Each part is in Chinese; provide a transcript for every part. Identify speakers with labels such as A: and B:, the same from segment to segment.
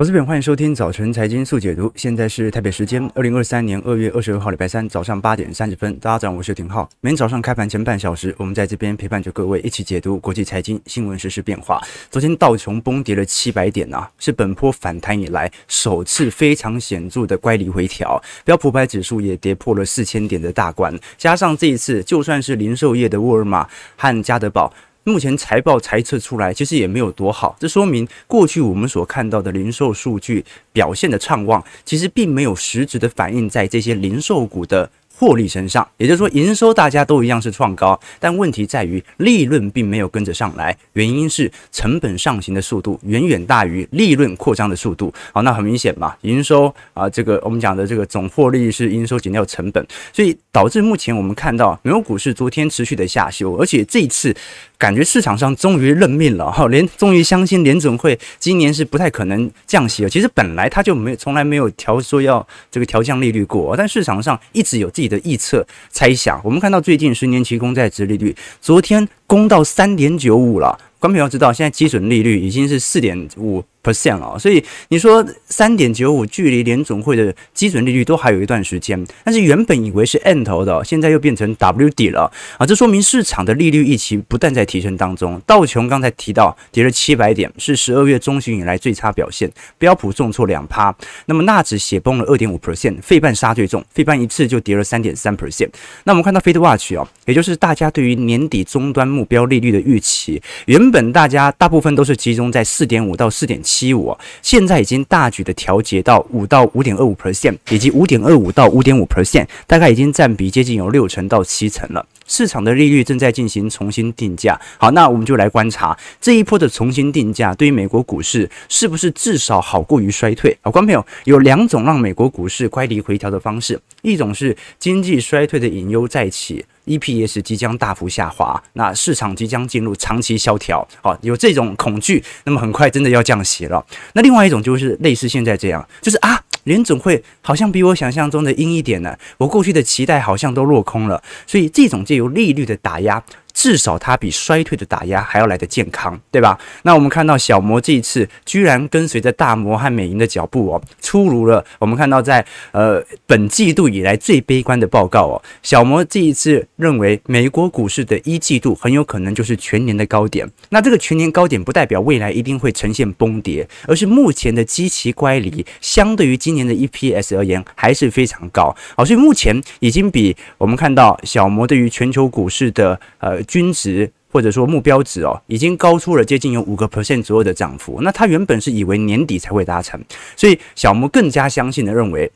A: 我是本，欢迎收听早晨财经速解读。现在是台北时间二零二三年二月二十二号礼拜三早上八点三十分。大家早上，我是廷浩。每天早上开盘前半小时，我们在这边陪伴着各位一起解读国际财经新闻实时变化。昨天道琼崩跌了七百点啊，是本波反弹以来首次非常显著的乖离回调。标普百指数也跌破了四千点的大关。加上这一次，就算是零售业的沃尔玛和家得宝。目前财报猜测出来，其实也没有多好。这说明过去我们所看到的零售数据表现的畅旺，其实并没有实质的反映在这些零售股的。获利身上，也就是说，营收大家都一样是创高，但问题在于利润并没有跟着上来，原因是成本上行的速度远远大于利润扩张的速度。好，那很明显嘛，营收啊，这个我们讲的这个总获利是营收减掉成本，所以导致目前我们看到美国股市昨天持续的下修，而且这一次感觉市场上终于认命了哈，连终于相信联准会今年是不太可能降息了。其实本来他就没从来没有调说要这个调降利率过，但市场上一直有自己的预测猜想，我们看到最近十年期公债值利率昨天攻到三点九五了。观众朋友知道，现在基准利率已经是四点五。Percent 哦，所以你说三点九五距离联总会的基准利率都还有一段时间，但是原本以为是 end 头的，现在又变成 W 底了啊！这说明市场的利率预期不断在提升当中。道琼刚才提到跌了七百点，是十二月中旬以来最差表现。标普重挫两趴，那么纳指血崩了二点五 percent，费半杀最重，费半一次就跌了三点三 percent。那我们看到 Fed Watch 哦，也就是大家对于年底终端目标利率的预期，原本大家大部分都是集中在四点五到四点七五，现在已经大举的调节到五到五点二五 percent，以及五点二五到五点五 percent，大概已经占比接近有六成到七成了。市场的利率正在进行重新定价。好，那我们就来观察这一波的重新定价，对于美国股市是不是至少好过于衰退？好，观众朋友，有两种让美国股市乖离回调的方式，一种是经济衰退的隐忧再起。EPS 即将大幅下滑，那市场即将进入长期萧条，好，有这种恐惧，那么很快真的要降息了。那另外一种就是类似现在这样，就是啊，联总会好像比我想象中的阴一点呢，我过去的期待好像都落空了，所以这种借由利率的打压。至少它比衰退的打压还要来得健康，对吧？那我们看到小摩这一次居然跟随着大摩和美银的脚步哦，出炉了。我们看到在呃本季度以来最悲观的报告哦，小摩这一次认为美国股市的一季度很有可能就是全年的高点。那这个全年高点不代表未来一定会呈现崩跌，而是目前的基期乖离相对于今年的 EPS 而言还是非常高。好，所以目前已经比我们看到小摩对于全球股市的呃。均值或者说目标值哦，已经高出了接近有五个 percent 左右的涨幅。那他原本是以为年底才会达成，所以小摩更加相信的认为，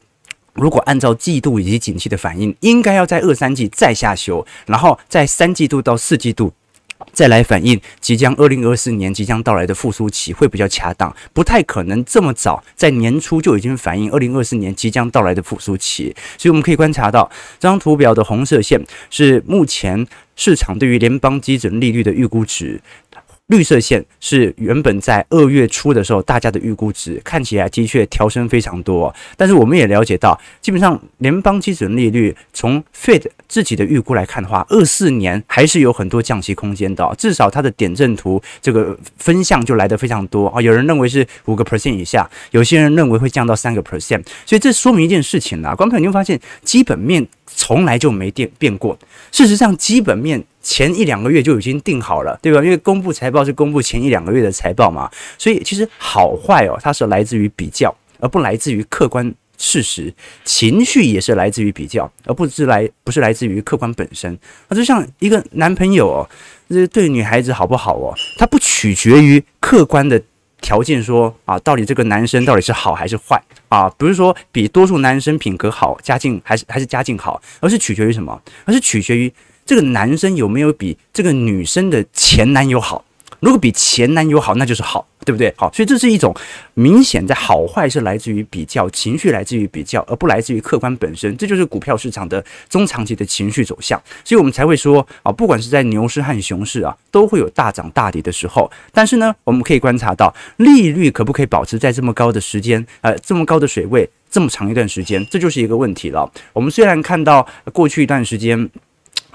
A: 如果按照季度以及景气的反应，应该要在二三季再下修，然后在三季度到四季度。再来反映即将二零二四年即将到来的复苏期会比较恰当，不太可能这么早在年初就已经反映二零二四年即将到来的复苏期。所以我们可以观察到，这张图表的红色线是目前市场对于联邦基准利率的预估值。绿色线是原本在二月初的时候，大家的预估值看起来的确调升非常多，但是我们也了解到，基本上联邦基准利率从 Fed 自己的预估来看的话，二四年还是有很多降息空间的，至少它的点阵图这个分项就来得非常多啊。有人认为是五个 percent 以下，有些人认为会降到三个 percent，所以这说明一件事情啦，观众朋友你会发现基本面从来就没变变过，事实上基本面。前一两个月就已经定好了，对吧？因为公布财报是公布前一两个月的财报嘛，所以其实好坏哦，它是来自于比较，而不来自于客观事实。情绪也是来自于比较，而不是来不是来自于客观本身。那就像一个男朋友哦，这对女孩子好不好哦，它不取决于客观的条件说啊，到底这个男生到底是好还是坏啊？不是说比多数男生品格好，家境还是还是家境好，而是取决于什么？而是取决于。这个男生有没有比这个女生的前男友好？如果比前男友好，那就是好，对不对？好，所以这是一种明显在好坏是来自于比较，情绪来自于比较，而不来自于客观本身。这就是股票市场的中长期的情绪走向。所以我们才会说啊，不管是在牛市和熊市啊，都会有大涨大跌的时候。但是呢，我们可以观察到利率可不可以保持在这么高的时间，呃，这么高的水位，这么长一段时间，这就是一个问题了。我们虽然看到过去一段时间。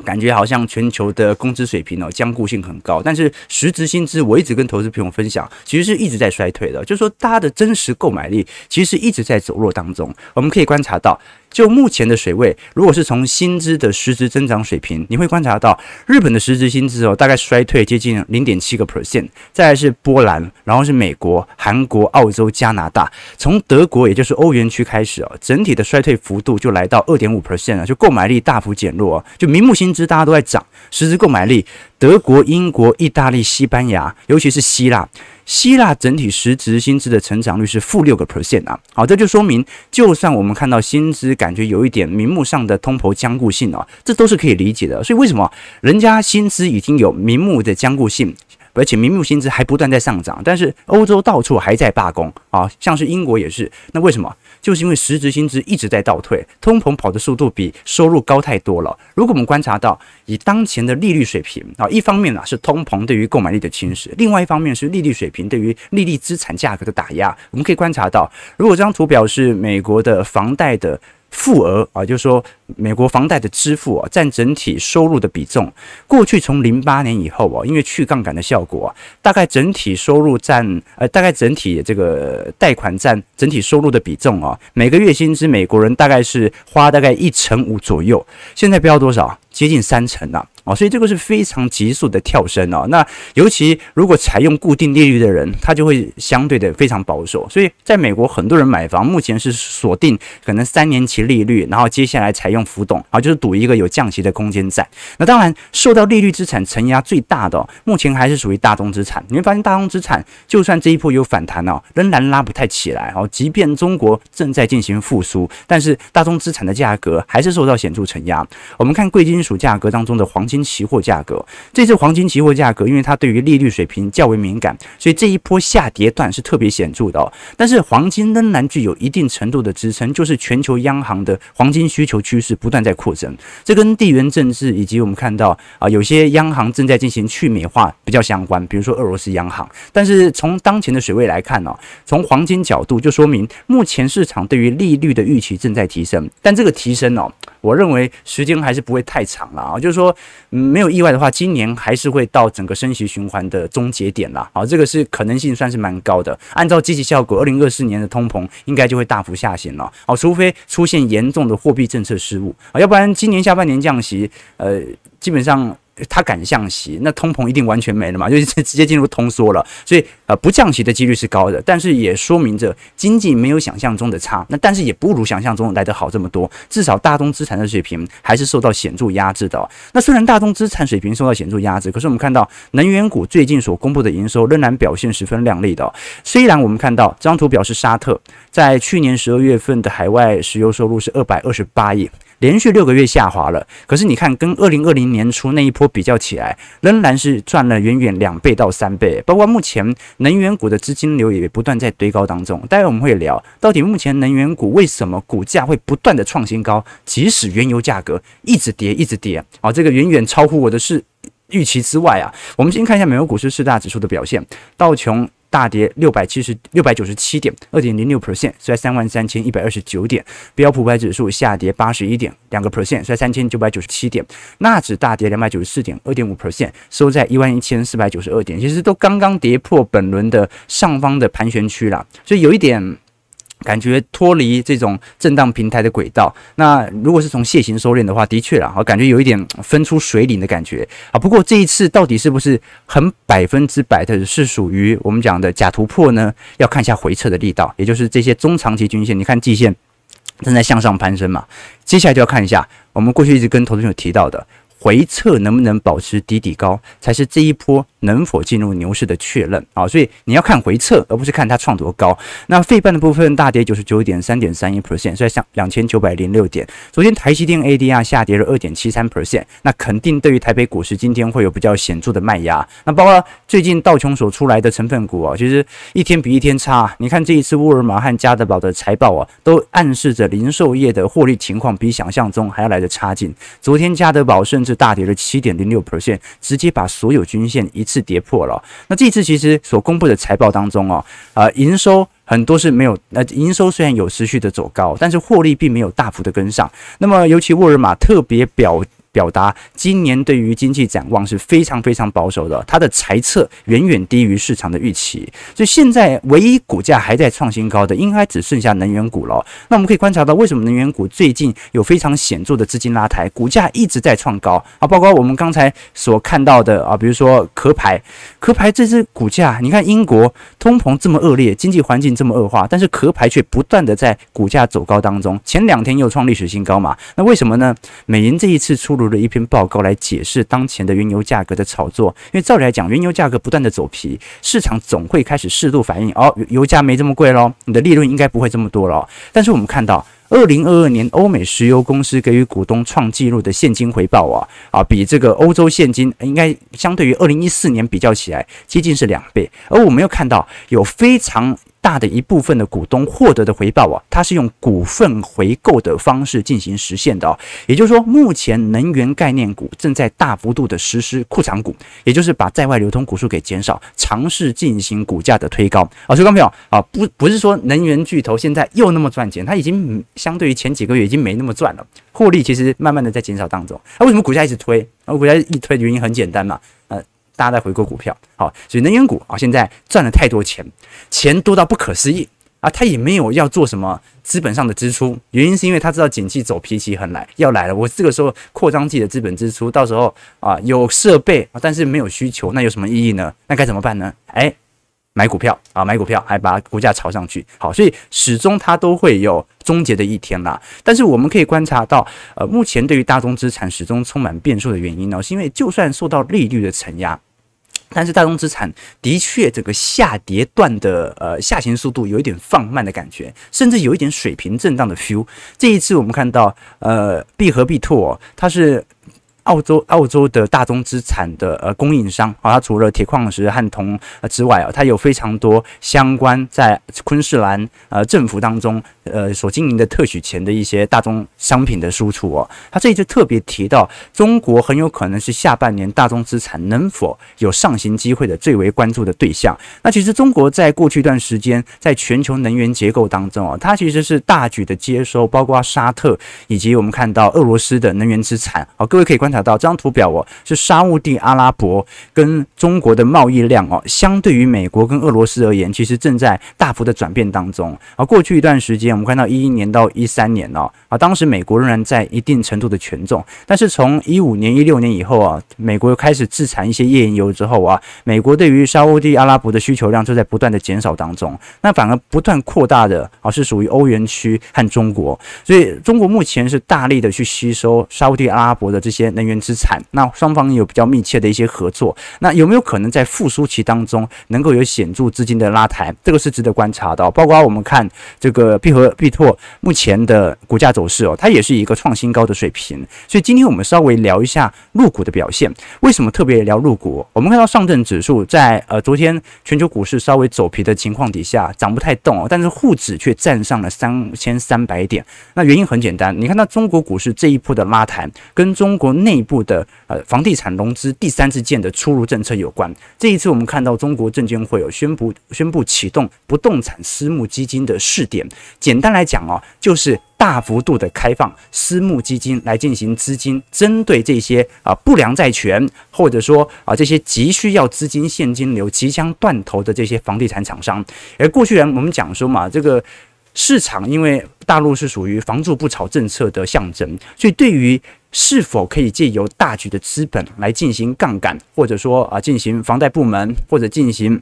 A: 感觉好像全球的工资水平哦，僵固性很高，但是实值薪资我一直跟投资朋友分享，其实是一直在衰退的，就是说大家的真实购买力其实一直在走弱当中。我们可以观察到，就目前的水位，如果是从薪资的实质增长水平，你会观察到日本的实质薪资哦，大概衰退接近零点七个 percent，再来是波兰，然后是美国、韩国、澳洲、加拿大，从德国也就是欧元区开始哦，整体的衰退幅度就来到二点五 percent 了，就购买力大幅减弱，就名目薪资大家都在涨，实质购买力，德国、英国、意大利、西班牙，尤其是希腊。希腊整体实质薪资的成长率是负六个 percent 啊，好，这就说明，就算我们看到薪资感觉有一点名目上的通膨僵固性啊，这都是可以理解的。所以为什么人家薪资已经有名目的僵固性？而且名目薪资还不断在上涨，但是欧洲到处还在罢工啊，像是英国也是。那为什么？就是因为实质薪资一直在倒退，通膨跑的速度比收入高太多了。如果我们观察到以当前的利率水平啊，一方面呢是通膨对于购买力的侵蚀，另外一方面是利率水平对于利率资产价格的打压。我们可以观察到，如果这张图表是美国的房贷的。负额啊，就是说美国房贷的支付啊，占整体收入的比重，过去从零八年以后啊，因为去杠杆的效果啊，大概整体收入占呃，大概整体这个贷款占整体收入的比重啊，每个月薪资美国人大概是花大概一成五左右，现在飙多少？接近三成了。哦，所以这个是非常急速的跳升哦。那尤其如果采用固定利率的人，他就会相对的非常保守。所以在美国，很多人买房目前是锁定可能三年期利率，然后接下来采用浮动啊，就是赌一个有降息的空间在。那当然，受到利率资产承压最大的，哦，目前还是属于大宗资产。你会发现，大宗资产就算这一波有反弹哦，仍然拉不太起来哦。即便中国正在进行复苏，但是大宗资产的价格还是受到显著承压。我们看贵金属价格当中的黄金。期货价格，这次黄金期货价格，因为它对于利率水平较为敏感，所以这一波下跌段是特别显著的。但是黄金仍然具有一定程度的支撑，就是全球央行的黄金需求趋势不断在扩增。这跟地缘政治以及我们看到啊，有些央行正在进行去美化比较相关，比如说俄罗斯央行。但是从当前的水位来看呢，从黄金角度就说明目前市场对于利率的预期正在提升，但这个提升哦。我认为时间还是不会太长了啊，就是说，嗯没有意外的话，今年还是会到整个升息循环的终结点啦。好，这个是可能性算是蛮高的。按照积极效果，二零二四年的通膨应该就会大幅下行了好，除非出现严重的货币政策失误啊，要不然今年下半年降息，呃，基本上。他敢降息，那通膨一定完全没了嘛，就是直接进入通缩了。所以呃，不降息的几率是高的，但是也说明着经济没有想象中的差。那但是也不如想象中来得好这么多，至少大宗资产的水平还是受到显著压制的。那虽然大宗资产水平受到显著压制，可是我们看到能源股最近所公布的营收仍然表现十分亮丽的。虽然我们看到这张图表示沙特在去年十二月份的海外石油收入是二百二十八亿。连续六个月下滑了，可是你看，跟二零二零年初那一波比较起来，仍然是赚了远远两倍到三倍。包括目前能源股的资金流也不断在堆高当中。待会我们会聊，到底目前能源股为什么股价会不断的创新高，即使原油价格一直跌一直跌啊，这个远远超乎我的是预期之外啊。我们先看一下美国股市四大指数的表现，道琼。大跌六百七十六百九十七点，二点零六 percent，收在三万三千一百二十九点。标普百指数下跌八十一点，两个 percent，收在三千九百九十七点。纳指大跌两百九十四点，二点五 percent，收在一万一千四百九十二点。其实都刚刚跌破本轮的上方的盘旋区了，所以有一点。感觉脱离这种震荡平台的轨道，那如果是从楔形收敛的话，的确啦，我感觉有一点分出水岭的感觉啊。不过这一次到底是不是很百分之百的是属于我们讲的假突破呢？要看一下回撤的力道，也就是这些中长期均线，你看季线正在向上攀升嘛。接下来就要看一下我们过去一直跟投资朋友提到的。回撤能不能保持底底高，才是这一波能否进入牛市的确认啊！所以你要看回撤，而不是看它创多高。那费半的部分大跌九十九点三点三一 percent，所以像两千九百零六点。昨天台积电 ADR 下跌了二点七三 percent，那肯定对于台北股市今天会有比较显著的卖压。那包括最近道琼所出来的成分股啊，其实一天比一天差。你看这一次沃尔玛和家得宝的财报啊，都暗示着零售业的获利情况比想象中还要来得差劲。昨天家得宝甚至大跌了七点零六 percent，直接把所有均线一是跌破了。那这次其实所公布的财报当中哦，啊，营收很多是没有，那营收虽然有持续的走高，但是获利并没有大幅的跟上。那么尤其沃尔玛特别表表达今年对于经济展望是非常非常保守的，它的财测远远低于市场的预期，所以现在唯一股价还在创新高的，应该只剩下能源股了。那我们可以观察到，为什么能源股最近有非常显著的资金拉抬，股价一直在创高啊？包括我们刚才所看到的啊，比如说壳牌，壳牌这支股价，你看英国通膨这么恶劣，经济环境这么恶化，但是壳牌却不断的在股价走高当中，前两天又创历史新高嘛？那为什么呢？美银这一次出录了一篇报告来解释当前的原油价格的炒作，因为照理来讲，原油价格不断的走皮，市场总会开始适度反应，哦，油价没这么贵喽，你的利润应该不会这么多了。但是我们看到，二零二二年欧美石油公司给予股东创纪录的现金回报啊啊，比这个欧洲现金应该相对于二零一四年比较起来，接近是两倍。而我们又看到有非常大的一部分的股东获得的回报啊，它是用股份回购的方式进行实现的哦。也就是说，目前能源概念股正在大幅度的实施库藏股，也就是把在外流通股数给减少，尝试进行股价的推高啊。所以，观众朋友啊，不不是说能源巨头现在又那么赚钱，它已经相对于前几个月已经没那么赚了，获利其实慢慢的在减少当中。那为什么股价一直推？啊，股价一推的原因很简单嘛，大家在回购股票，好，所以能源股啊，现在赚了太多钱，钱多到不可思议啊！他也没有要做什么资本上的支出，原因是因为他知道景气走脾气很来要来了，我这个时候扩张自己的资本支出，到时候啊有设备啊，但是没有需求，那有什么意义呢？那该怎么办呢？哎，买股票啊，买股票还把股价炒上去，好，所以始终它都会有终结的一天啦。但是我们可以观察到，呃，目前对于大宗资产始终充满变数的原因呢，是因为就算受到利率的承压。但是大宗资产的确整个下跌段的呃下行速度有一点放慢的感觉，甚至有一点水平震荡的 feel。这一次我们看到呃必和必拓，它是。澳洲澳洲的大宗资产的呃供应商啊，它除了铁矿石和铜之外啊，它有非常多相关在昆士兰呃政府当中呃所经营的特许权的一些大宗商品的输出哦。它这里就特别提到，中国很有可能是下半年大宗资产能否有上行机会的最为关注的对象。那其实中国在过去一段时间在全球能源结构当中啊，它其实是大举的接收，包括沙特以及我们看到俄罗斯的能源资产啊，各位可以观察。到这张图表哦，是沙乌地阿拉伯跟中国的贸易量哦，相对于美国跟俄罗斯而言，其实正在大幅的转变当中。而过去一段时间，我们看到一一年到一三年哦，啊，当时美国仍然在一定程度的权重，但是从一五年、一六年以后啊，美国又开始自产一些页岩油之后啊，美国对于沙乌地阿拉伯的需求量就在不断的减少当中。那反而不断扩大的啊，是属于欧元区和中国。所以中国目前是大力的去吸收沙乌地阿拉伯的这些能源。资产，那双方有比较密切的一些合作，那有没有可能在复苏期当中能够有显著资金的拉抬？这个是值得观察的。包括我们看这个必和必拓目前的股价走势哦，它也是一个创新高的水平。所以今天我们稍微聊一下入股的表现。为什么特别聊入股？我们看到上证指数在呃昨天全球股市稍微走皮的情况底下涨不太动哦，但是沪指却站上了三千三百点。那原因很简单，你看到中国股市这一波的拉抬跟中国内内部的呃房地产融资第三次建的出入政策有关。这一次我们看到中国证监会有宣布宣布启动不动产私募基金的试点。简单来讲哦，就是大幅度的开放私募基金来进行资金，针对这些啊不良债权或者说啊这些急需要资金现金流即将断头的这些房地产厂商。而过去人我们讲说嘛，这个市场因为大陆是属于房住不炒政策的象征，所以对于是否可以借由大举的资本来进行杠杆，或者说啊进行房贷部门或者进行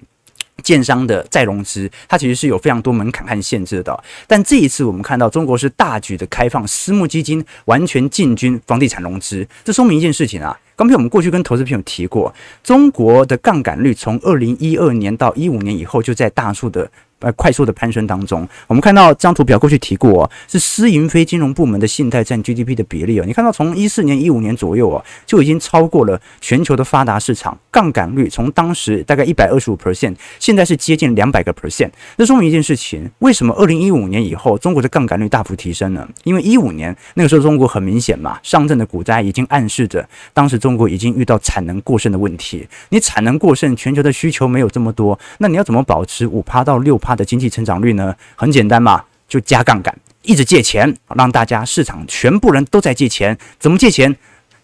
A: 建商的再融资，它其实是有非常多门槛和限制的。但这一次我们看到中国是大举的开放私募基金，完全进军房地产融资，这说明一件事情啊。刚才我们过去跟投资朋友提过，中国的杠杆率从二零一二年到一五年以后就在大数的。呃，快速的攀升当中，我们看到这张图表过去提过哦，是私营非金融部门的信贷占 GDP 的比例哦。你看到从一四年、一五年左右哦，就已经超过了全球的发达市场，杠杆率从当时大概一百二十五 percent，现在是接近两百个 percent。这说明一件事情，为什么二零一五年以后中国的杠杆率大幅提升呢？因为一五年那个时候中国很明显嘛，上证的股灾已经暗示着当时中国已经遇到产能过剩的问题。你产能过剩，全球的需求没有这么多，那你要怎么保持五趴到六他？的经济成长率呢，很简单嘛，就加杠杆，一直借钱，让大家市场全部人都在借钱。怎么借钱？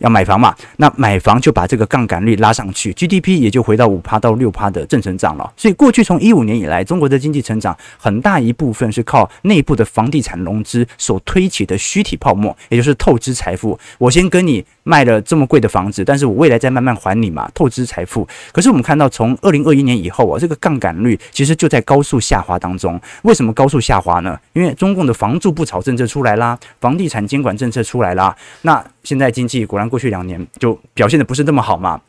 A: 要买房嘛，那买房就把这个杠杆率拉上去，GDP 也就回到五趴到六趴的正成长了。所以过去从一五年以来，中国的经济成长很大一部分是靠内部的房地产融资所推起的虚体泡沫，也就是透支财富。我先跟你卖了这么贵的房子，但是我未来再慢慢还你嘛，透支财富。可是我们看到从二零二一年以后啊，这个杠杆率其实就在高速下滑当中。为什么高速下滑呢？因为中共的房住不炒政策出来啦，房地产监管政策出来啦。那现在经济果然过去两年就表现得不是那么好嘛。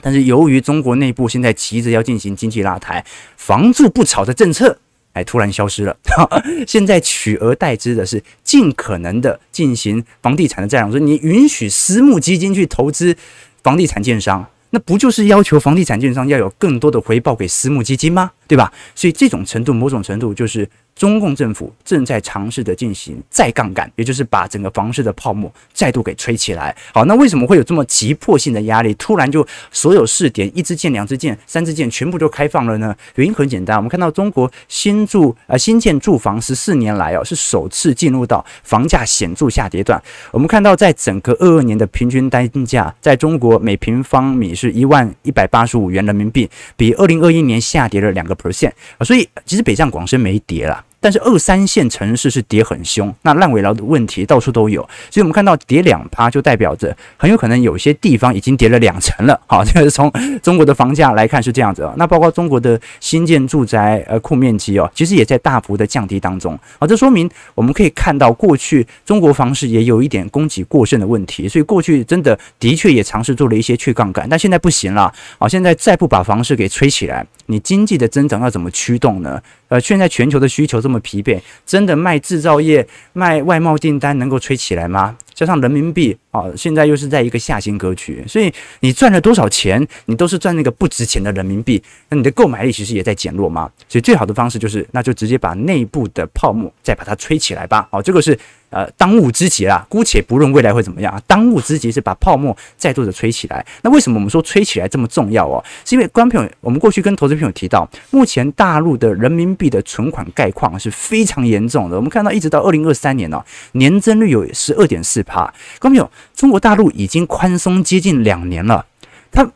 A: 但是由于中国内部现在急着要进行经济拉抬，房住不炒的政策哎突然消失了。现在取而代之的是尽可能的进行房地产的再融资，你允许私募基金去投资房地产建商，那不就是要求房地产建商要有更多的回报给私募基金吗？对吧？所以这种程度，某种程度就是。中共政府正在尝试的进行再杠杆，也就是把整个房市的泡沫再度给吹起来。好，那为什么会有这么急迫性的压力？突然就所有试点，一支箭、两支箭、三支箭全部都开放了呢？原因很简单，我们看到中国新住呃新建住房十四年来哦，是首次进入到房价显著下跌段。我们看到在整个二二年的平均单价，在中国每平方米是一万一百八十五元人民币，比二零二一年下跌了两个 percent 啊。所以其实北上广深没跌了。但是二三线城市是跌很凶，那烂尾楼的问题到处都有，所以我们看到跌两趴就代表着很有可能有些地方已经跌了两成了。好，这个从中国的房价来看是这样子。那包括中国的新建住宅呃库面积哦，其实也在大幅的降低当中。啊，这说明我们可以看到过去中国房市也有一点供给过剩的问题，所以过去真的的确也尝试做了一些去杠杆，但现在不行了。啊，现在再不把房市给吹起来，你经济的增长要怎么驱动呢？呃，现在全球的需求这么疲惫，真的卖制造业、卖外贸订单能够吹起来吗？加上人民币啊，现在又是在一个下行格局，所以你赚了多少钱，你都是赚那个不值钱的人民币，那你的购买力其实也在减弱嘛？所以最好的方式就是，那就直接把内部的泡沫再把它吹起来吧。好，这个是。呃，当务之急啦，姑且不论未来会怎么样啊，当务之急是把泡沫再度的吹起来。那为什么我们说吹起来这么重要哦？是因为观众朋友，我们过去跟投资朋友提到，目前大陆的人民币的存款概况是非常严重的。我们看到，一直到二零二三年哦，年增率有十二点四趴。观众朋友，中国大陆已经宽松接近两年了，它。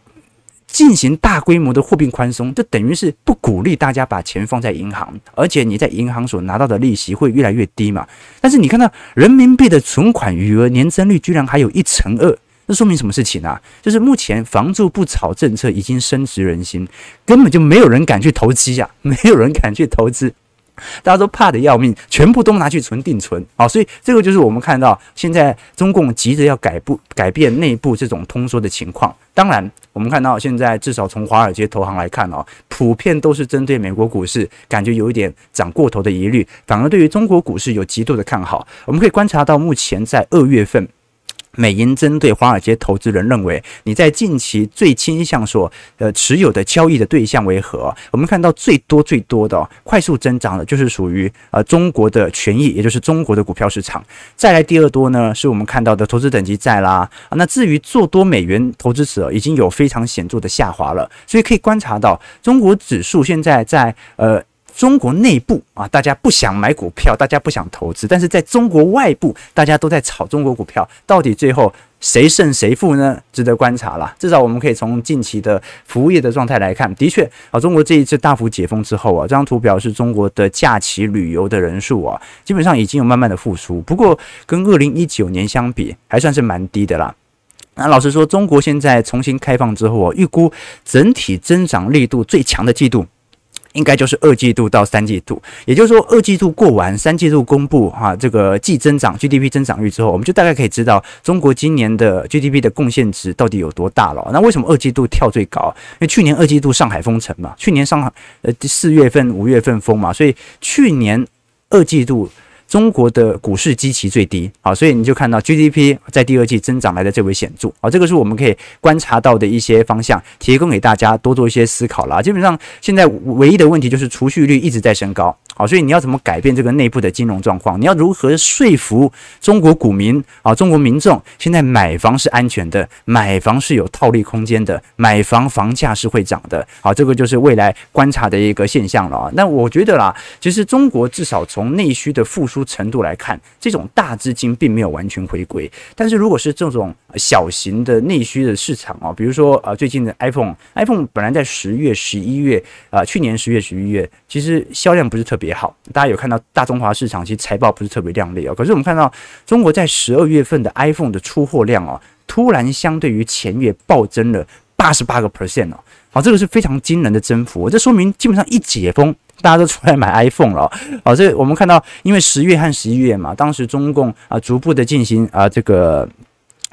A: 进行大规模的货币宽松，就等于是不鼓励大家把钱放在银行，而且你在银行所拿到的利息会越来越低嘛。但是你看到人民币的存款余额年增率居然还有一成二，这说明什么事情呢？就是目前房住不炒政策已经深植人心，根本就没有人敢去投机呀，没有人敢去投资。大家都怕得要命，全部都拿去存定存啊！所以这个就是我们看到现在中共急着要改不改变内部这种通缩的情况。当然，我们看到现在至少从华尔街投行来看哦，普遍都是针对美国股市感觉有一点涨过头的疑虑，反而对于中国股市有极度的看好。我们可以观察到，目前在二月份。美银针对华尔街投资人认为，你在近期最倾向所呃持有的交易的对象为何？我们看到最多最多的快速增长的，就是属于呃中国的权益，也就是中国的股票市场。再来第二多呢，是我们看到的投资等级债啦。那至于做多美元投资者，已经有非常显著的下滑了。所以可以观察到，中国指数现在在呃。中国内部啊，大家不想买股票，大家不想投资，但是在中国外部，大家都在炒中国股票，到底最后谁胜谁负呢？值得观察了。至少我们可以从近期的服务业的状态来看，的确啊，中国这一次大幅解封之后啊，这张图表示中国的假期旅游的人数啊，基本上已经有慢慢的复苏，不过跟二零一九年相比，还算是蛮低的啦。那老实说，中国现在重新开放之后啊，预估整体增长力度最强的季度。应该就是二季度到三季度，也就是说二季度过完，三季度公布哈这个季增长 GDP 增长率之后，我们就大概可以知道中国今年的 GDP 的贡献值到底有多大了。那为什么二季度跳最高？因为去年二季度上海封城嘛，去年上海呃四月份、五月份封嘛，所以去年二季度。中国的股市基期最低，好，所以你就看到 GDP 在第二季增长来的最为显著，好，这个是我们可以观察到的一些方向，提供给大家多做一些思考啦。基本上现在唯一的问题就是储蓄率一直在升高，好，所以你要怎么改变这个内部的金融状况？你要如何说服中国股民啊，中国民众现在买房是安全的，买房是有套利空间的，买房房价是会涨的。好，这个就是未来观察的一个现象了。那我觉得啦，其实中国至少从内需的复苏程度来看，这种大资金并没有完全回归。但是如果是这种小型的内需的市场啊，比如说呃最近的 iPhone，iPhone 本来在十月、十一月啊，去年十月、十一月其实销量不是特别好。大家有看到大中华市场其实财报不是特别亮丽哦。可是我们看到中国在十二月份的 iPhone 的出货量哦，突然相对于前月暴增了八十八个 percent 哦。好，这个是非常惊人的增幅。这说明基本上一解封，大家都出来买 iPhone 了。好，这我们看到，因为十月和十一月嘛，当时中共啊逐步的进行啊这个。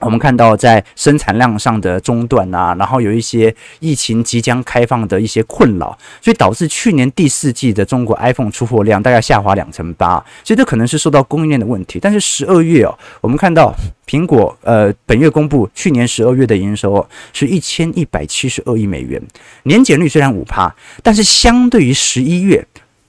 A: 我们看到在生产量上的中断啊，然后有一些疫情即将开放的一些困扰，所以导致去年第四季的中国 iPhone 出货量大概下滑两成八，其实这可能是受到供应链的问题。但是十二月哦，我们看到苹果呃本月公布去年十二月的营收是一千一百七十二亿美元，年减率虽然五趴，但是相对于十一月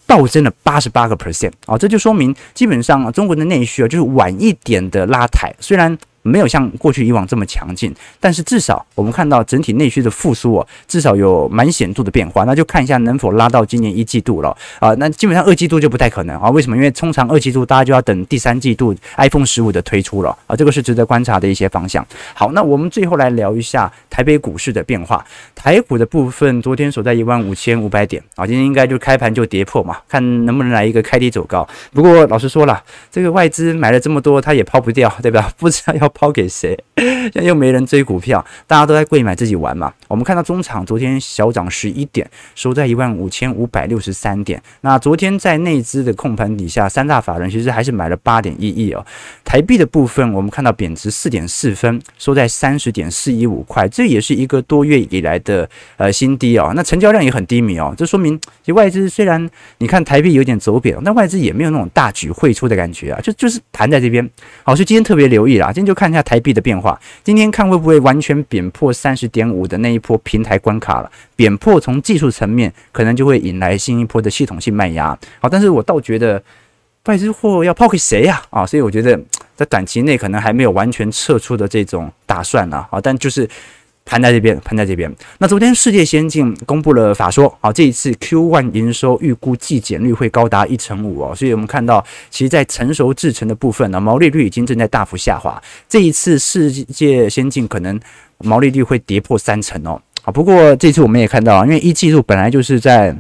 A: 暴增了八十八个 percent 啊，这就说明基本上中国的内需啊就是晚一点的拉抬，虽然。没有像过去以往这么强劲，但是至少我们看到整体内需的复苏哦，至少有蛮显著的变化。那就看一下能否拉到今年一季度了啊。那基本上二季度就不太可能啊。为什么？因为通常二季度大家就要等第三季度 iPhone 十五的推出了啊。这个是值得观察的一些方向。好，那我们最后来聊一下台北股市的变化。台股的部分昨天守在一万五千五百点啊，今天应该就开盘就跌破嘛，看能不能来一个开低走高。不过老实说了，这个外资买了这么多，它也抛不掉，对吧？不知道要。抛给谁？现在又没人追股票，大家都在柜买自己玩嘛。我们看到中场昨天小涨十一点，收在一万五千五百六十三点。那昨天在内资的控盘底下，三大法人其实还是买了八点一亿哦。台币的部分，我们看到贬值四点四分，收在三十点四一五块，这也是一个多月以来的呃新低哦。那成交量也很低迷哦，这说明其实外资虽然你看台币有点走贬，但外资也没有那种大举汇出的感觉啊，就就是盘在这边。好，所以今天特别留意啦，今天就看一下台币的变化。今天看会不会完全贬破三十点五的那一波平台关卡了？贬破从技术层面可能就会引来新一波的系统性卖压。好，但是我倒觉得外资货要抛给谁呀？啊，所以我觉得在短期内可能还没有完全撤出的这种打算呢。好，但就是。盘在这边，盘在这边。那昨天世界先进公布了法说，好，这一次 Q1 营收预估季减率会高达一成五哦，所以我们看到，其实，在成熟制程的部分呢，毛利率已经正在大幅下滑。这一次世界先进可能毛利率会跌破三成哦。好，不过这次我们也看到，因为一季度本来就是在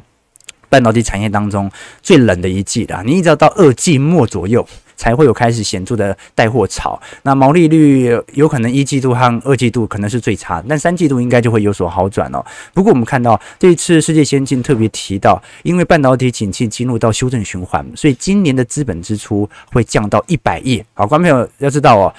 A: 半导体产业当中最冷的一季的，你一直要到二季末左右。才会有开始显著的带货潮，那毛利率有可能一季度和二季度可能是最差，但三季度应该就会有所好转哦。不过我们看到这一次世界先进特别提到，因为半导体景气进入到修正循环，所以今年的资本支出会降到一百亿。好，观众朋友要知道哦。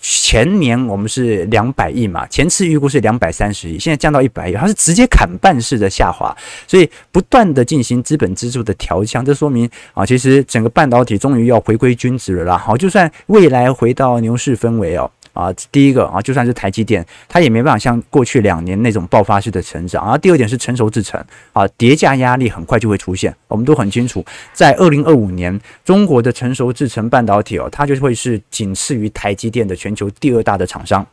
A: 前年我们是两百亿嘛，前次预估是两百三十亿，现在降到一百亿，它是直接砍半式的下滑，所以不断的进行资本支出的调降，这说明啊，其实整个半导体终于要回归均值了啦。好，就算未来回到牛市氛围哦。啊，第一个啊，就算是台积电，它也没办法像过去两年那种爆发式的成长。啊，第二点是成熟制程啊，叠加压力很快就会出现。我们都很清楚，在二零二五年，中国的成熟制程半导体哦，它就会是仅次于台积电的全球第二大的厂商。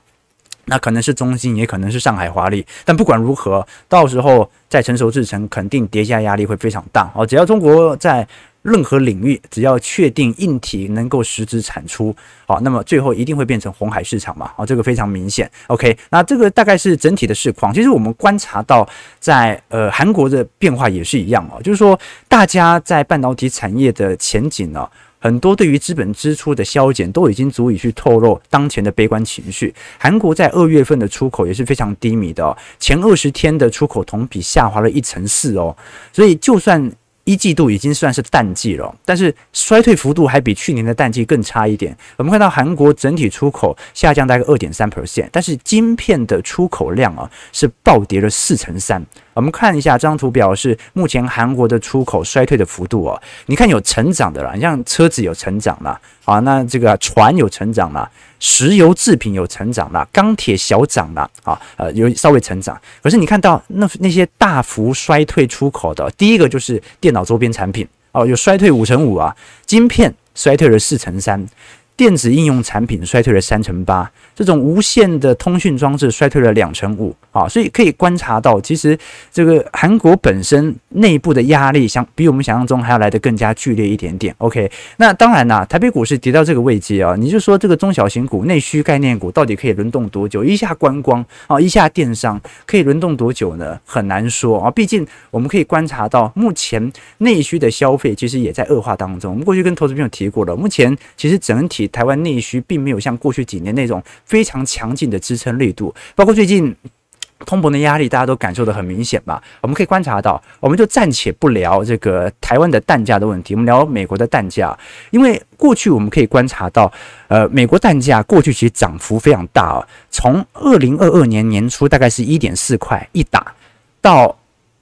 A: 那可能是中芯，也可能是上海华丽。但不管如何，到时候在成熟制程，肯定叠加压力会非常大。哦，只要中国在。任何领域，只要确定硬体能够实质产出，好，那么最后一定会变成红海市场嘛？哦，这个非常明显。OK，那这个大概是整体的市况。其实我们观察到在，在呃韩国的变化也是一样哦，就是说大家在半导体产业的前景呢，很多对于资本支出的削减都已经足以去透露当前的悲观情绪。韩国在二月份的出口也是非常低迷的哦，前二十天的出口同比下滑了一成四哦，所以就算。一季度已经算是淡季了，但是衰退幅度还比去年的淡季更差一点。我们看到韩国整体出口下降大概二点三 percent，但是晶片的出口量啊是暴跌了四成三。我们看一下这张图表，示目前韩国的出口衰退的幅度哦。你看有成长的啦，你像车子有成长啦啊，那这个船有成长了，石油制品有成长了，钢铁小涨了啊，呃，有稍微成长。可是你看到那那些大幅衰退出口的，第一个就是电脑周边产品。哦，有衰退五成五啊，晶片衰退了四成三。电子应用产品衰退了三成八，这种无线的通讯装置衰退了两成五啊，所以可以观察到，其实这个韩国本身内部的压力相比我们想象中还要来得更加剧烈一点点。OK，那当然啦，台北股市跌到这个位阶啊，你就说这个中小型股、内需概念股到底可以轮动多久？一下观光啊，一下电商，可以轮动多久呢？很难说啊，毕竟我们可以观察到，目前内需的消费其实也在恶化当中。我们过去跟投资朋友提过了，目前其实整体。台湾内需并没有像过去几年那种非常强劲的支撑力度，包括最近通膨的压力，大家都感受得很明显吧？我们可以观察到，我们就暂且不聊这个台湾的蛋价的问题，我们聊美国的蛋价，因为过去我们可以观察到，呃，美国蛋价过去其实涨幅非常大啊，从二零二二年年初大概是一点四块一打，到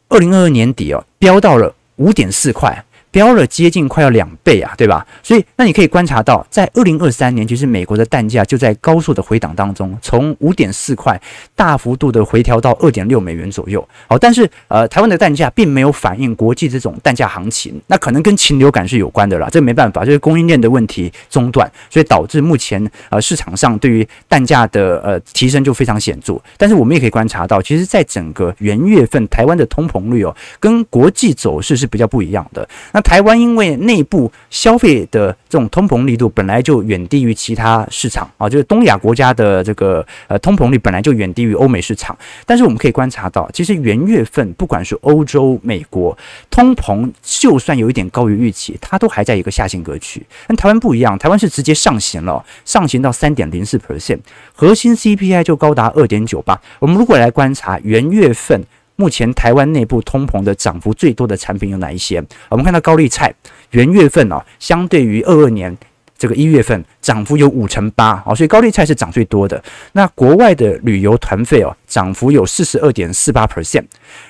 A: 二零二二年底哦，飙到了五点四块。飙了接近快要两倍啊，对吧？所以那你可以观察到，在二零二三年，其实美国的蛋价就在高速的回档当中，从五点四块大幅度的回调到二点六美元左右。好，但是呃，台湾的蛋价并没有反映国际这种蛋价行情，那可能跟禽流感是有关的啦，这没办法，就是供应链的问题中断，所以导致目前呃市场上对于蛋价的呃提升就非常显著。但是我们也可以观察到，其实在整个元月份，台湾的通膨率哦，跟国际走势是比较不一样的。那台湾因为内部消费的这种通膨力度本来就远低于其他市场啊，就是东亚国家的这个呃通膨率本来就远低于欧美市场，但是我们可以观察到，其实元月份不管是欧洲、美国，通膨就算有一点高于预期，它都还在一个下行格局。但台湾不一样，台湾是直接上行了，上行到三点零四 percent，核心 CPI 就高达二点九八。我们如果来观察元月份。目前台湾内部通膨的涨幅最多的产品有哪一些？我们看到高丽菜元月份哦，相对于二二年这个一月份涨幅有五成八哦，所以高丽菜是涨最多的。那国外的旅游团费哦，涨幅有四十二点四八 percent，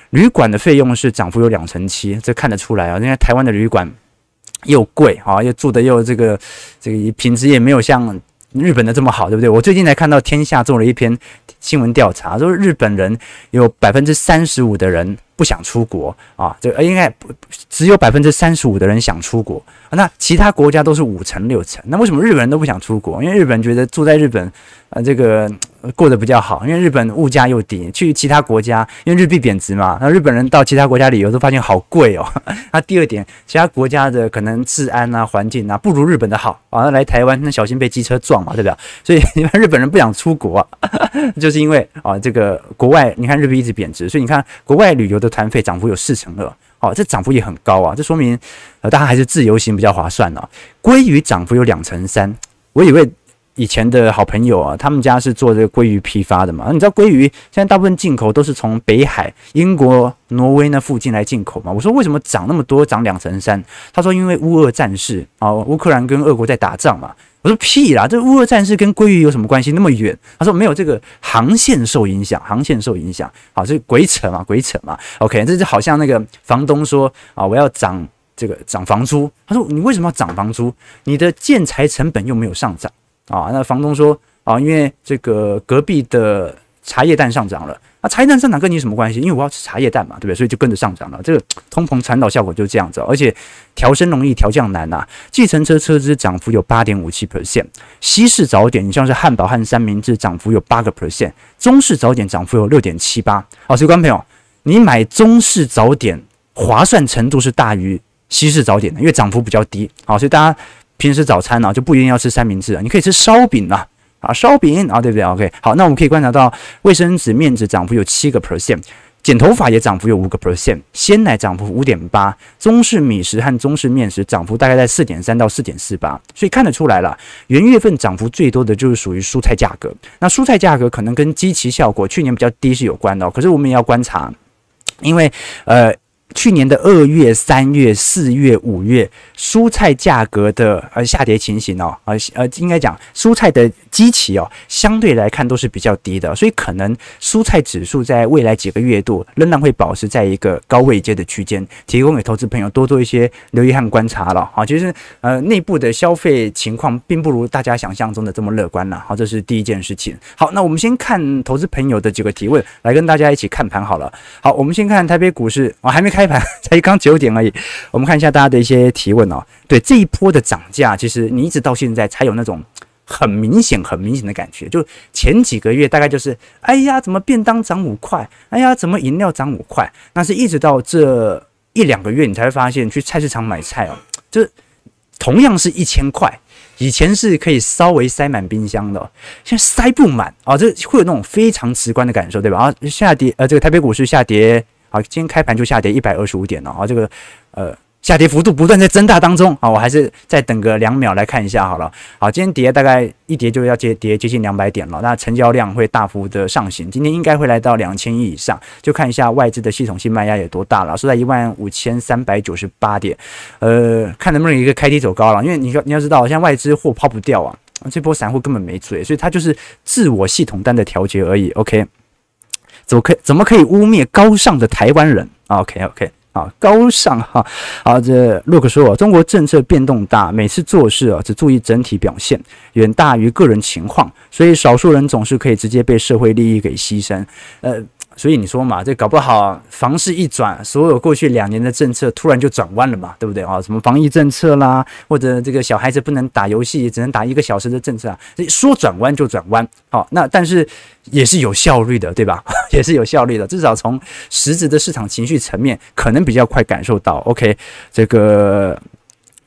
A: 旅馆的费用是涨幅有两成七，这看得出来啊，因为台湾的旅馆又贵啊，又住的又这个这个品质也没有像。日本的这么好，对不对？我最近才看到天下做了一篇新闻调查，说日本人有百分之三十五的人不想出国啊，这应该只有百分之三十五的人想出国，那其他国家都是五成六成。那为什么日本人都不想出国？因为日本觉得住在日本啊，这个。过得比较好，因为日本物价又低。去其他国家，因为日币贬值嘛，那日本人到其他国家旅游都发现好贵哦。那第二点，其他国家的可能治安啊、环境啊不如日本的好啊。来台湾那小心被机车撞嘛，对不对？所以你看日本人不想出国啊，就是因为啊这个国外你看日币一直贬值，所以你看国外旅游的团费涨幅有四成二，哦，这涨幅也很高啊。这说明呃大家还是自由行比较划算哦。鲑鱼涨幅有两成三，我以为。以前的好朋友啊，他们家是做这个鲑鱼批发的嘛？你知道鲑鱼现在大部分进口都是从北海、英国、挪威那附近来进口嘛？我说为什么涨那么多，涨两成三？他说因为乌俄战事啊，乌克兰跟俄国在打仗嘛。我说屁啦，这乌俄战事跟鲑鱼有什么关系？那么远？他说没有，这个航线受影响，航线受影响。好，这鬼扯嘛，鬼扯嘛。OK，这就好像那个房东说啊，我要涨这个涨房租。他说你为什么要涨房租？你的建材成本又没有上涨。啊，那房东说啊，因为这个隔壁的茶叶蛋上涨了，啊，茶叶蛋上涨跟你什么关系？因为我要吃茶叶蛋嘛，对不对？所以就跟着上涨了。这个通膨传导效果就是这样子，而且调升容易调降难呐。计程车车资涨幅有八点五七 percent，西式早点，你像是汉堡和三明治涨幅有八个 percent，中式早点涨幅有六点七八。好，所以观众朋友，你买中式早点划算程度是大于西式早点的，因为涨幅比较低。好，所以大家。平时早餐呢、就不一定要吃三明治啊，你可以吃烧饼啊，啊烧饼啊，对不对？OK，好，那我们可以观察到卫生纸面纸涨幅有七个 percent，剪头发也涨幅有五个 percent，鲜奶涨幅五点八，中式米食和中式面食涨幅大概在四点三到四点四八，所以看得出来了，元月份涨幅最多的就是属于蔬菜价格。那蔬菜价格可能跟基期效果去年比较低是有关的、可是我们也要观察，因为呃。去年的二月、三月、四月、五月，蔬菜价格的呃下跌情形哦，呃呃，应该讲蔬菜的基期哦，相对来看都是比较低的，所以可能蔬菜指数在未来几个月度仍然会保持在一个高位阶的区间，提供给投资朋友多做一些留意和观察了。好，其实呃内部的消费情况并不如大家想象中的这么乐观了。好，这是第一件事情。好，那我们先看投资朋友的几个提问，来跟大家一起看盘好了。好，我们先看台北股市，我还没开。开盘 才刚九点而已。我们看一下大家的一些提问哦。对，这一波的涨价，其实你一直到现在才有那种 很明显、很明显的感觉。就前几个月大概就是，哎呀，怎么便当涨五块？哎呀，怎么饮料涨五块？那是一直到这一两个月，你才会发现去菜市场买菜哦，就是同样是一千块。以前是可以稍微塞满冰箱的，现在塞不满啊，这会有那种非常直观的感受，对吧？啊，下跌，呃，这个台北股市下跌，好，今天开盘就下跌一百二十五点了啊，这个，呃。下跌幅度不断在增大当中啊，我还是再等个两秒来看一下好了。好，今天跌大概一跌就要接跌接近两百点了，那成交量会大幅的上行，今天应该会来到两千亿以上，就看一下外资的系统性卖压有多大了，收在一万五千三百九十八点，呃，看能不能一个开低走高了，因为你要你要知道，现在外资货抛不掉啊，这波散户根本没追，所以它就是自我系统单的调节而已。OK，怎么可怎么可以污蔑高尚的台湾人？OK OK。啊，高尚哈！好，这洛克说啊，中国政策变动大，每次做事啊只注意整体表现，远大于个人情况，所以少数人总是可以直接被社会利益给牺牲。呃。所以你说嘛，这搞不好房市一转，所有过去两年的政策突然就转弯了嘛，对不对啊？什么防疫政策啦，或者这个小孩子不能打游戏，只能打一个小时的政策啊，说转弯就转弯。好，那但是也是有效率的，对吧？也是有效率的，至少从实质的市场情绪层面，可能比较快感受到。OK，这个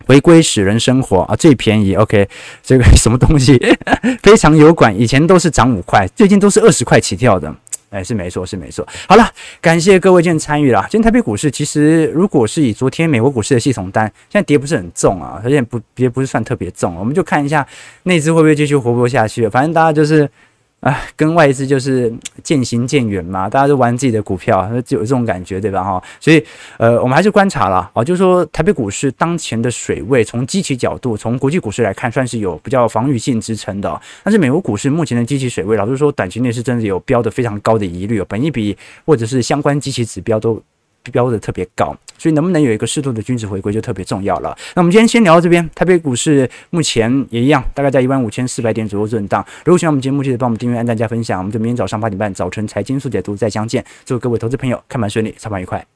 A: 回归使人生活啊，最便宜。OK，这个 什么东西 非常有管，以前都是涨五块，最近都是二十块起跳的。哎，是没错，是没错。好了，感谢各位今天参与了。今天台北股市其实，如果是以昨天美国股市的系统单，现在跌不是很重啊，而且不跌不是算特别重。我们就看一下内资会不会继续活泼下去。反正大家就是。啊，跟外资就是渐行渐远嘛，大家都玩自己的股票，就有这种感觉，对吧？哈，所以呃，我们还是观察了啊，就是说台北股市当前的水位，从基期角度，从国际股市来看，算是有比较防御性支撑的。但是美国股市目前的基期水位，老实说，短期内是真的有标的非常高的疑虑，本一比或者是相关基期指标都。标的特别高，所以能不能有一个适度的均值回归就特别重要了。那我们今天先聊到这边，台北股市目前也一样，大概在一万五千四百点左右震荡。如果喜欢我们节目，记得帮我们订阅、按赞、加分享。我们就明天早上八点半早晨财经速解读再相见。祝各位投资朋友开盘顺利，操盘愉快。